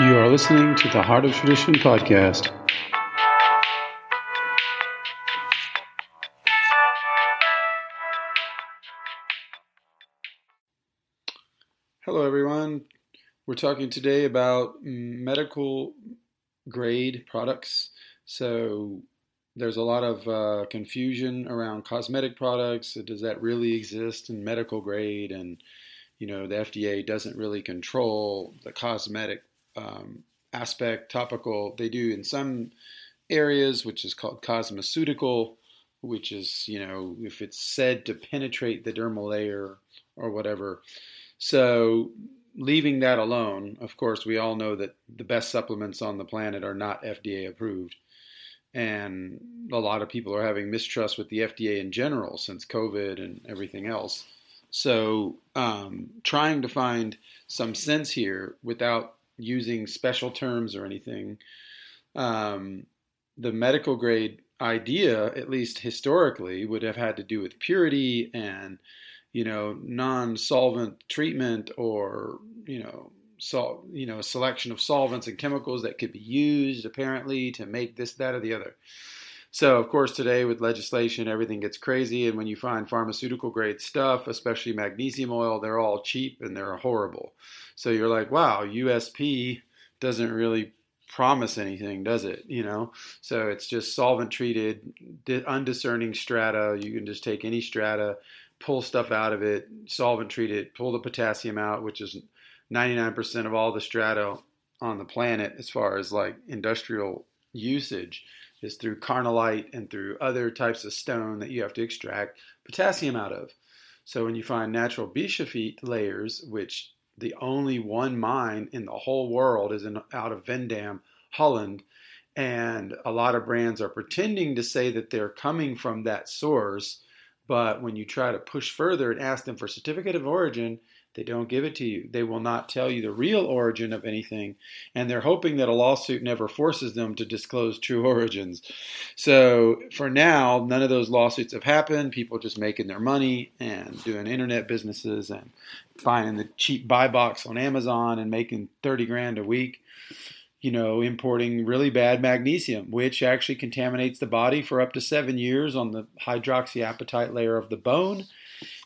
You are listening to the Heart of Tradition podcast. Hello, everyone. We're talking today about medical grade products. So, there's a lot of uh, confusion around cosmetic products. Does that really exist in medical grade? And, you know, the FDA doesn't really control the cosmetic um, aspect, topical. They do in some areas, which is called cosmeceutical, which is, you know, if it's said to penetrate the dermal layer or whatever. So, leaving that alone, of course, we all know that the best supplements on the planet are not FDA approved. And a lot of people are having mistrust with the FDA in general since COVID and everything else. So, um, trying to find some sense here without using special terms or anything. Um, the medical grade idea, at least historically, would have had to do with purity and you know non-solvent treatment or you know sol- you know a selection of solvents and chemicals that could be used apparently to make this that or the other. So, of course, today with legislation, everything gets crazy. And when you find pharmaceutical grade stuff, especially magnesium oil, they're all cheap and they're horrible. So you're like, wow, USP doesn't really promise anything, does it? You know, so it's just solvent treated, undiscerning strata. You can just take any strata, pull stuff out of it, solvent treat it, pull the potassium out, which is 99% of all the strata on the planet as far as like industrial usage is through carnallite and through other types of stone that you have to extract potassium out of. So when you find natural bischofite layers, which the only one mine in the whole world is in, out of Veendam, Holland, and a lot of brands are pretending to say that they're coming from that source, but when you try to push further and ask them for certificate of origin, they don't give it to you. They will not tell you the real origin of anything, and they're hoping that a lawsuit never forces them to disclose true origins. So for now, none of those lawsuits have happened. People just making their money and doing internet businesses and finding the cheap buy box on Amazon and making 30 grand a week. You know, importing really bad magnesium, which actually contaminates the body for up to seven years on the hydroxyapatite layer of the bone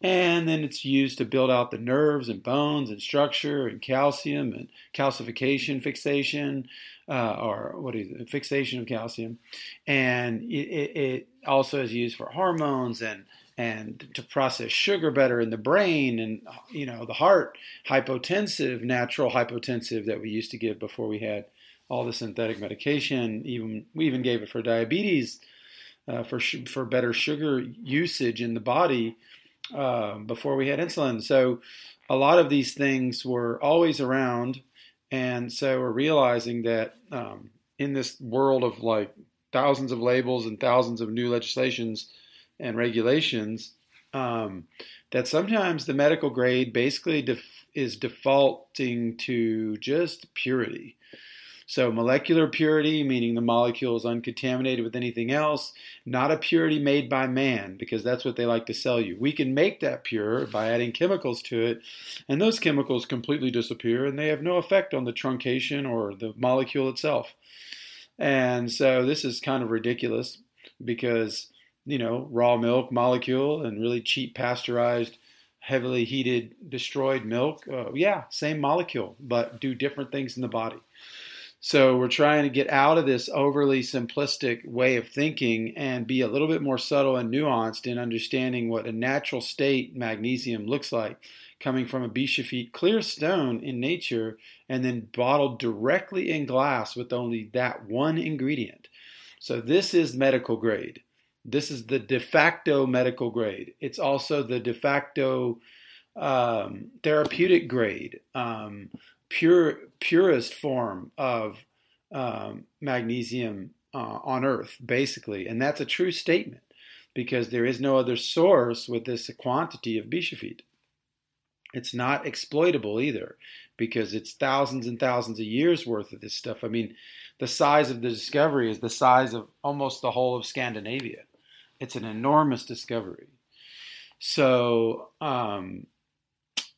and then it's used to build out the nerves and bones and structure and calcium and calcification fixation uh, or what is it? Fixation of calcium. And it, it, also is used for hormones and and to process sugar better in the brain and you know the heart. Hypotensive natural hypotensive that we used to give before we had all the synthetic medication. Even we even gave it for diabetes uh, for for better sugar usage in the body um, before we had insulin. So a lot of these things were always around, and so we're realizing that um, in this world of like thousands of labels and thousands of new legislations and regulations, um, that sometimes the medical grade basically def- is defaulting to just purity. So, molecular purity, meaning the molecule is uncontaminated with anything else, not a purity made by man, because that's what they like to sell you. We can make that pure by adding chemicals to it, and those chemicals completely disappear and they have no effect on the truncation or the molecule itself. And so, this is kind of ridiculous because, you know, raw milk molecule and really cheap pasteurized heavily heated, destroyed milk, uh, yeah, same molecule, but do different things in the body. So we're trying to get out of this overly simplistic way of thinking and be a little bit more subtle and nuanced in understanding what a natural state magnesium looks like coming from a bischofite clear stone in nature and then bottled directly in glass with only that one ingredient. So this is medical grade. This is the de facto medical grade. It's also the de facto um, therapeutic grade. Um, pure purest form of um, magnesium uh, on Earth, basically, and that's a true statement because there is no other source with this quantity of bischofite. It's not exploitable either because it's thousands and thousands of years worth of this stuff. I mean, the size of the discovery is the size of almost the whole of Scandinavia. It's an enormous discovery. So, um,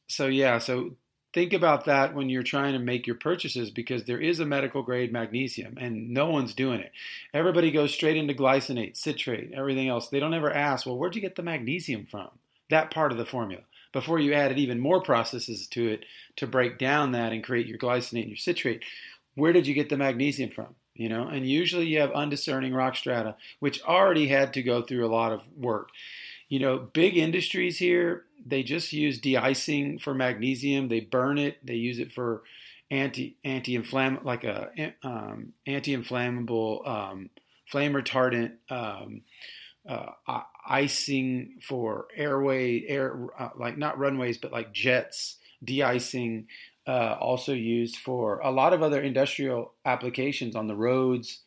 so yeah, so think about that when you're trying to make your purchases because there is a medical grade magnesium and no one's doing it. Everybody goes straight into glycinate, citrate, everything else. They don't ever ask, well, where'd you get the magnesium from? That part of the formula. Before you added even more processes to it to break down that and create your glycinate and your citrate, where did you get the magnesium from? You know, and usually you have undiscerning rock strata, which already had to go through a lot of work. You know, big industries here, they just use de-icing for magnesium. They burn it. They use it for anti anti like a um, anti-inflammable um, flame retardant um, uh, icing for airway air uh, like not runways but like jets de-icing uh, also used for a lot of other industrial applications on the roads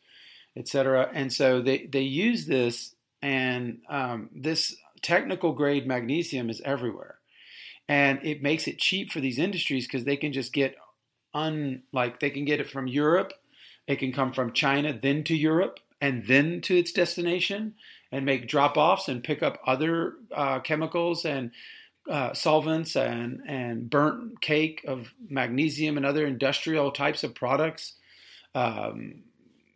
etc and so they they use this and um, this technical grade magnesium is everywhere. And it makes it cheap for these industries because they can just get un like they can get it from Europe, it can come from China, then to Europe, and then to its destination, and make drop offs and pick up other uh, chemicals and uh, solvents and and burnt cake of magnesium and other industrial types of products. Um,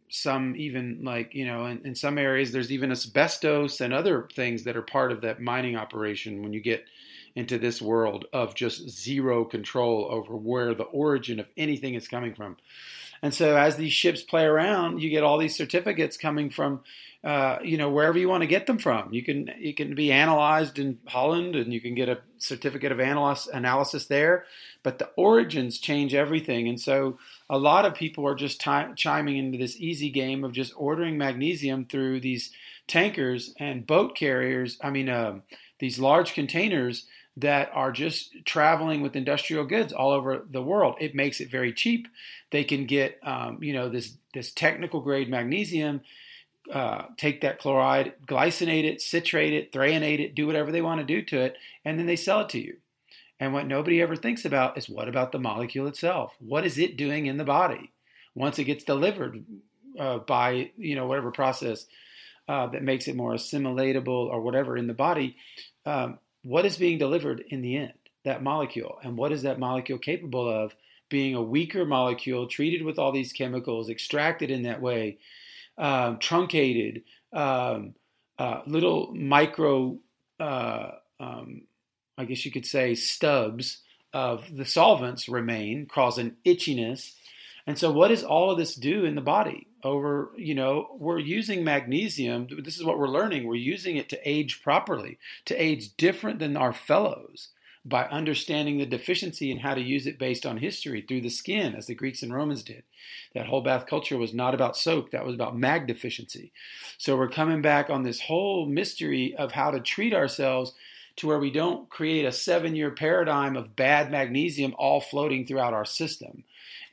some even like you know in, in, some areas there's even asbestos and other things that are part of that mining operation when you get into this world of just zero control over where the origin of anything is coming from and so as these ships play around you get all these certificates coming from uh, you know wherever you want to get them from you can you can be analyzed in holland and you can get a certificate of analysis analysis there but the origins change everything and so a lot of people are just chiming into this easy game of just ordering magnesium through these tankers and boat carriers. I mean, uh, these large containers that are just traveling with industrial goods all over the world. It makes it very cheap. They can get, um, you know, this this technical grade magnesium. Uh, take that chloride, glycinate it, citrate it, threonate it, do whatever they want to do to it, and then they sell it to you. And what nobody ever thinks about is what about the molecule itself? What is it doing in the body once it gets delivered uh, by you know whatever process uh, that makes it more assimilatable or whatever in the body? Um, what is being delivered in the end? That molecule, and what is that molecule capable of? Being a weaker molecule treated with all these chemicals, extracted in that way, um, truncated, um, uh, little micro uh, um, I guess you could say, stubs of the solvents remain, causing itchiness. And so, what does all of this do in the body? Over, you know, we're using magnesium. This is what we're learning. We're using it to age properly, to age different than our fellows by understanding the deficiency and how to use it based on history through the skin, as the Greeks and Romans did. That whole bath culture was not about soap, that was about mag deficiency. So we're coming back on this whole mystery of how to treat ourselves to where we don't create a seven year paradigm of bad magnesium all floating throughout our system.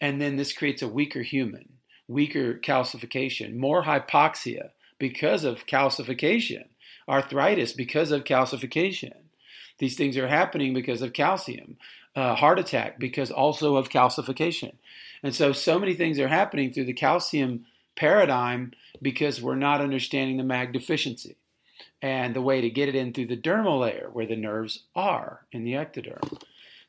And then this creates a weaker human, weaker calcification, more hypoxia because of calcification, arthritis because of calcification. These things are happening because of calcium, uh, heart attack because also of calcification. And so, so many things are happening through the calcium paradigm because we're not understanding the mag deficiency and the way to get it in through the dermal layer where the nerves are in the ectoderm.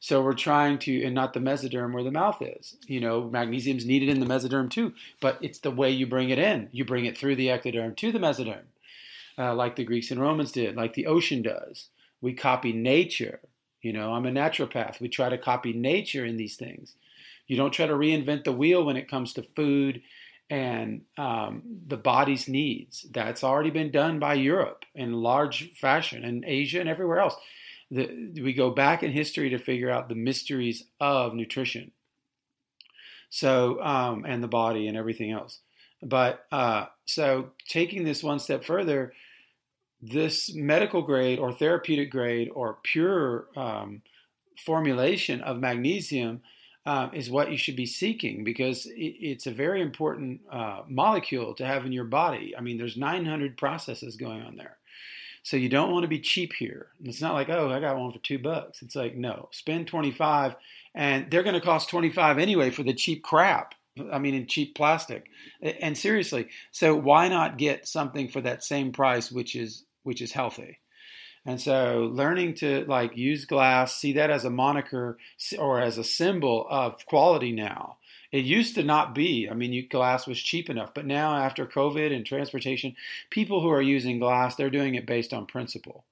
So we're trying to, and not the mesoderm where the mouth is. You know, magnesium's needed in the mesoderm too, but it's the way you bring it in. You bring it through the ectoderm to the mesoderm, uh, like the Greeks and Romans did, like the ocean does. We copy nature. You know, I'm a naturopath. We try to copy nature in these things. You don't try to reinvent the wheel when it comes to food and um, the body's needs. That's already been done by Europe in large fashion, and Asia and everywhere else. The, we go back in history to figure out the mysteries of nutrition. So, um, and the body and everything else. But uh, so, taking this one step further, this medical grade or therapeutic grade or pure um, formulation of magnesium uh, is what you should be seeking because it, it's a very important uh, molecule to have in your body. I mean, there's 900 processes going on there. So you don't want to be cheap here. It's not like, oh, I got one for two bucks. It's like, no, spend 25 and they're going to cost 25 anyway for the cheap crap. I mean, in cheap plastic. And seriously, so why not get something for that same price, which is which is healthy? And so learning to like use glass, see that as a moniker or as a symbol of quality now. It used to not be. I mean, you, glass was cheap enough, but now after COVID and transportation, people who are using glass, they're doing it based on principle.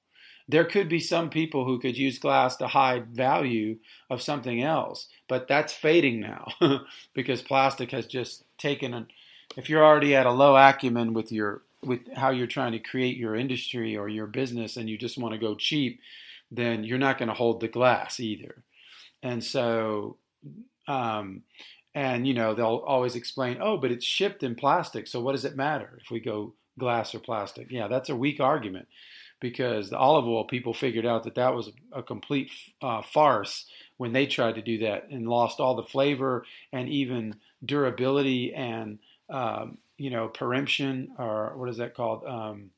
There could be some people who could use glass to hide value of something else, but that's fading now because plastic has just taken an if you're already at a low acumen with your with how you're trying to create your industry or your business and you just want to go cheap, then you're not going to hold the glass either. And so, um, and you know, they'll always explain, oh, but it's shipped in plastic. So what does it matter if we go glass or plastic? Yeah, that's a weak argument because the olive oil people figured out that that was a complete uh, farce when they tried to do that and lost all the flavor and even durability and um, you know, peremption, or what is that called? Um,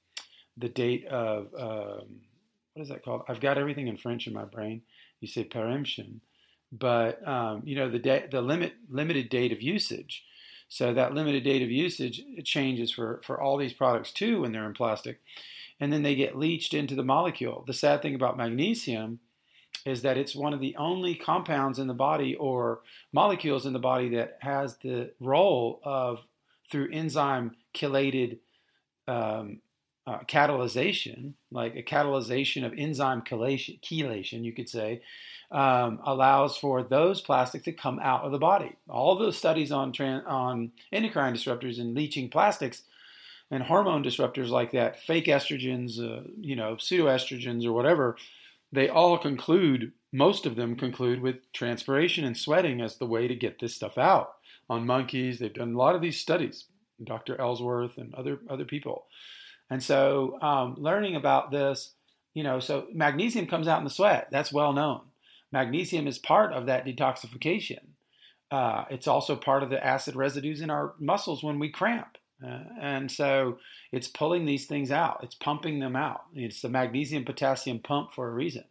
the date of, um, what is that called? I've got everything in French in my brain. You say peremption, but, um, you know, the, de- the limit, limited date of usage. So that limited date of usage changes for, for all these products too when they're in plastic. And then they get leached into the molecule. The sad thing about magnesium is that it's one of the only compounds in the body or molecules in the body that has the role of through enzyme chelated um, uh, catalyzation, like a catalyzation of enzyme chelation, chelation you could say, um, allows for those plastics to come out of the body. All those studies on on endocrine disruptors and leaching plastics and hormone disruptors like that, fake estrogens, uh, you know, pseudoestrogens or whatever, they all conclude, most of them conclude with transpiration and sweating as the way to get this stuff out on monkeys. They've done a lot of these studies, Dr. Ellsworth and other other people. And so, um, learning about this, you know, so magnesium comes out in the sweat. That's well known. Magnesium is part of that detoxification. Uh, it's also part of the acid residues in our muscles when we cramp. Uh, and so it's pulling these things out, it's pumping them out. It's the magnesium potassium pump for a reason.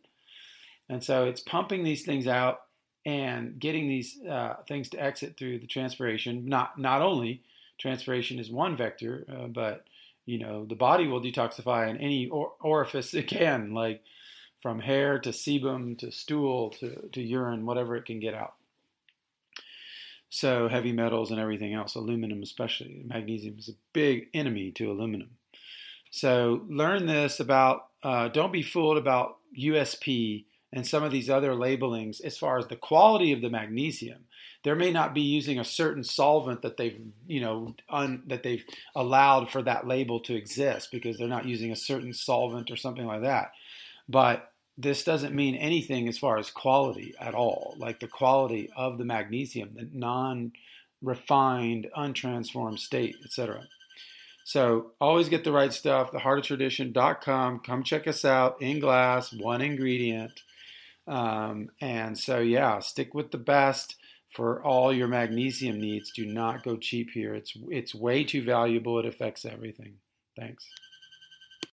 And so it's pumping these things out and getting these uh, things to exit through the transpiration. Not not only transpiration is one vector, uh, but you know the body will detoxify in any or- orifice it can, like from hair to sebum to stool to, to urine, whatever it can get out. So heavy metals and everything else, aluminum especially, magnesium is a big enemy to aluminum. So learn this about. Uh, don't be fooled about USP and some of these other labelings as far as the quality of the magnesium. There may not be using a certain solvent that they've, you know, un, that they've allowed for that label to exist because they're not using a certain solvent or something like that. But this doesn't mean anything as far as quality at all, like the quality of the magnesium, the non-refined, untransformed state, etc. So always get the right stuff. Theheartoftradition.com. Come check us out in glass, one ingredient. Um, and so, yeah, stick with the best for all your magnesium needs. Do not go cheap here. It's it's way too valuable. It affects everything. Thanks.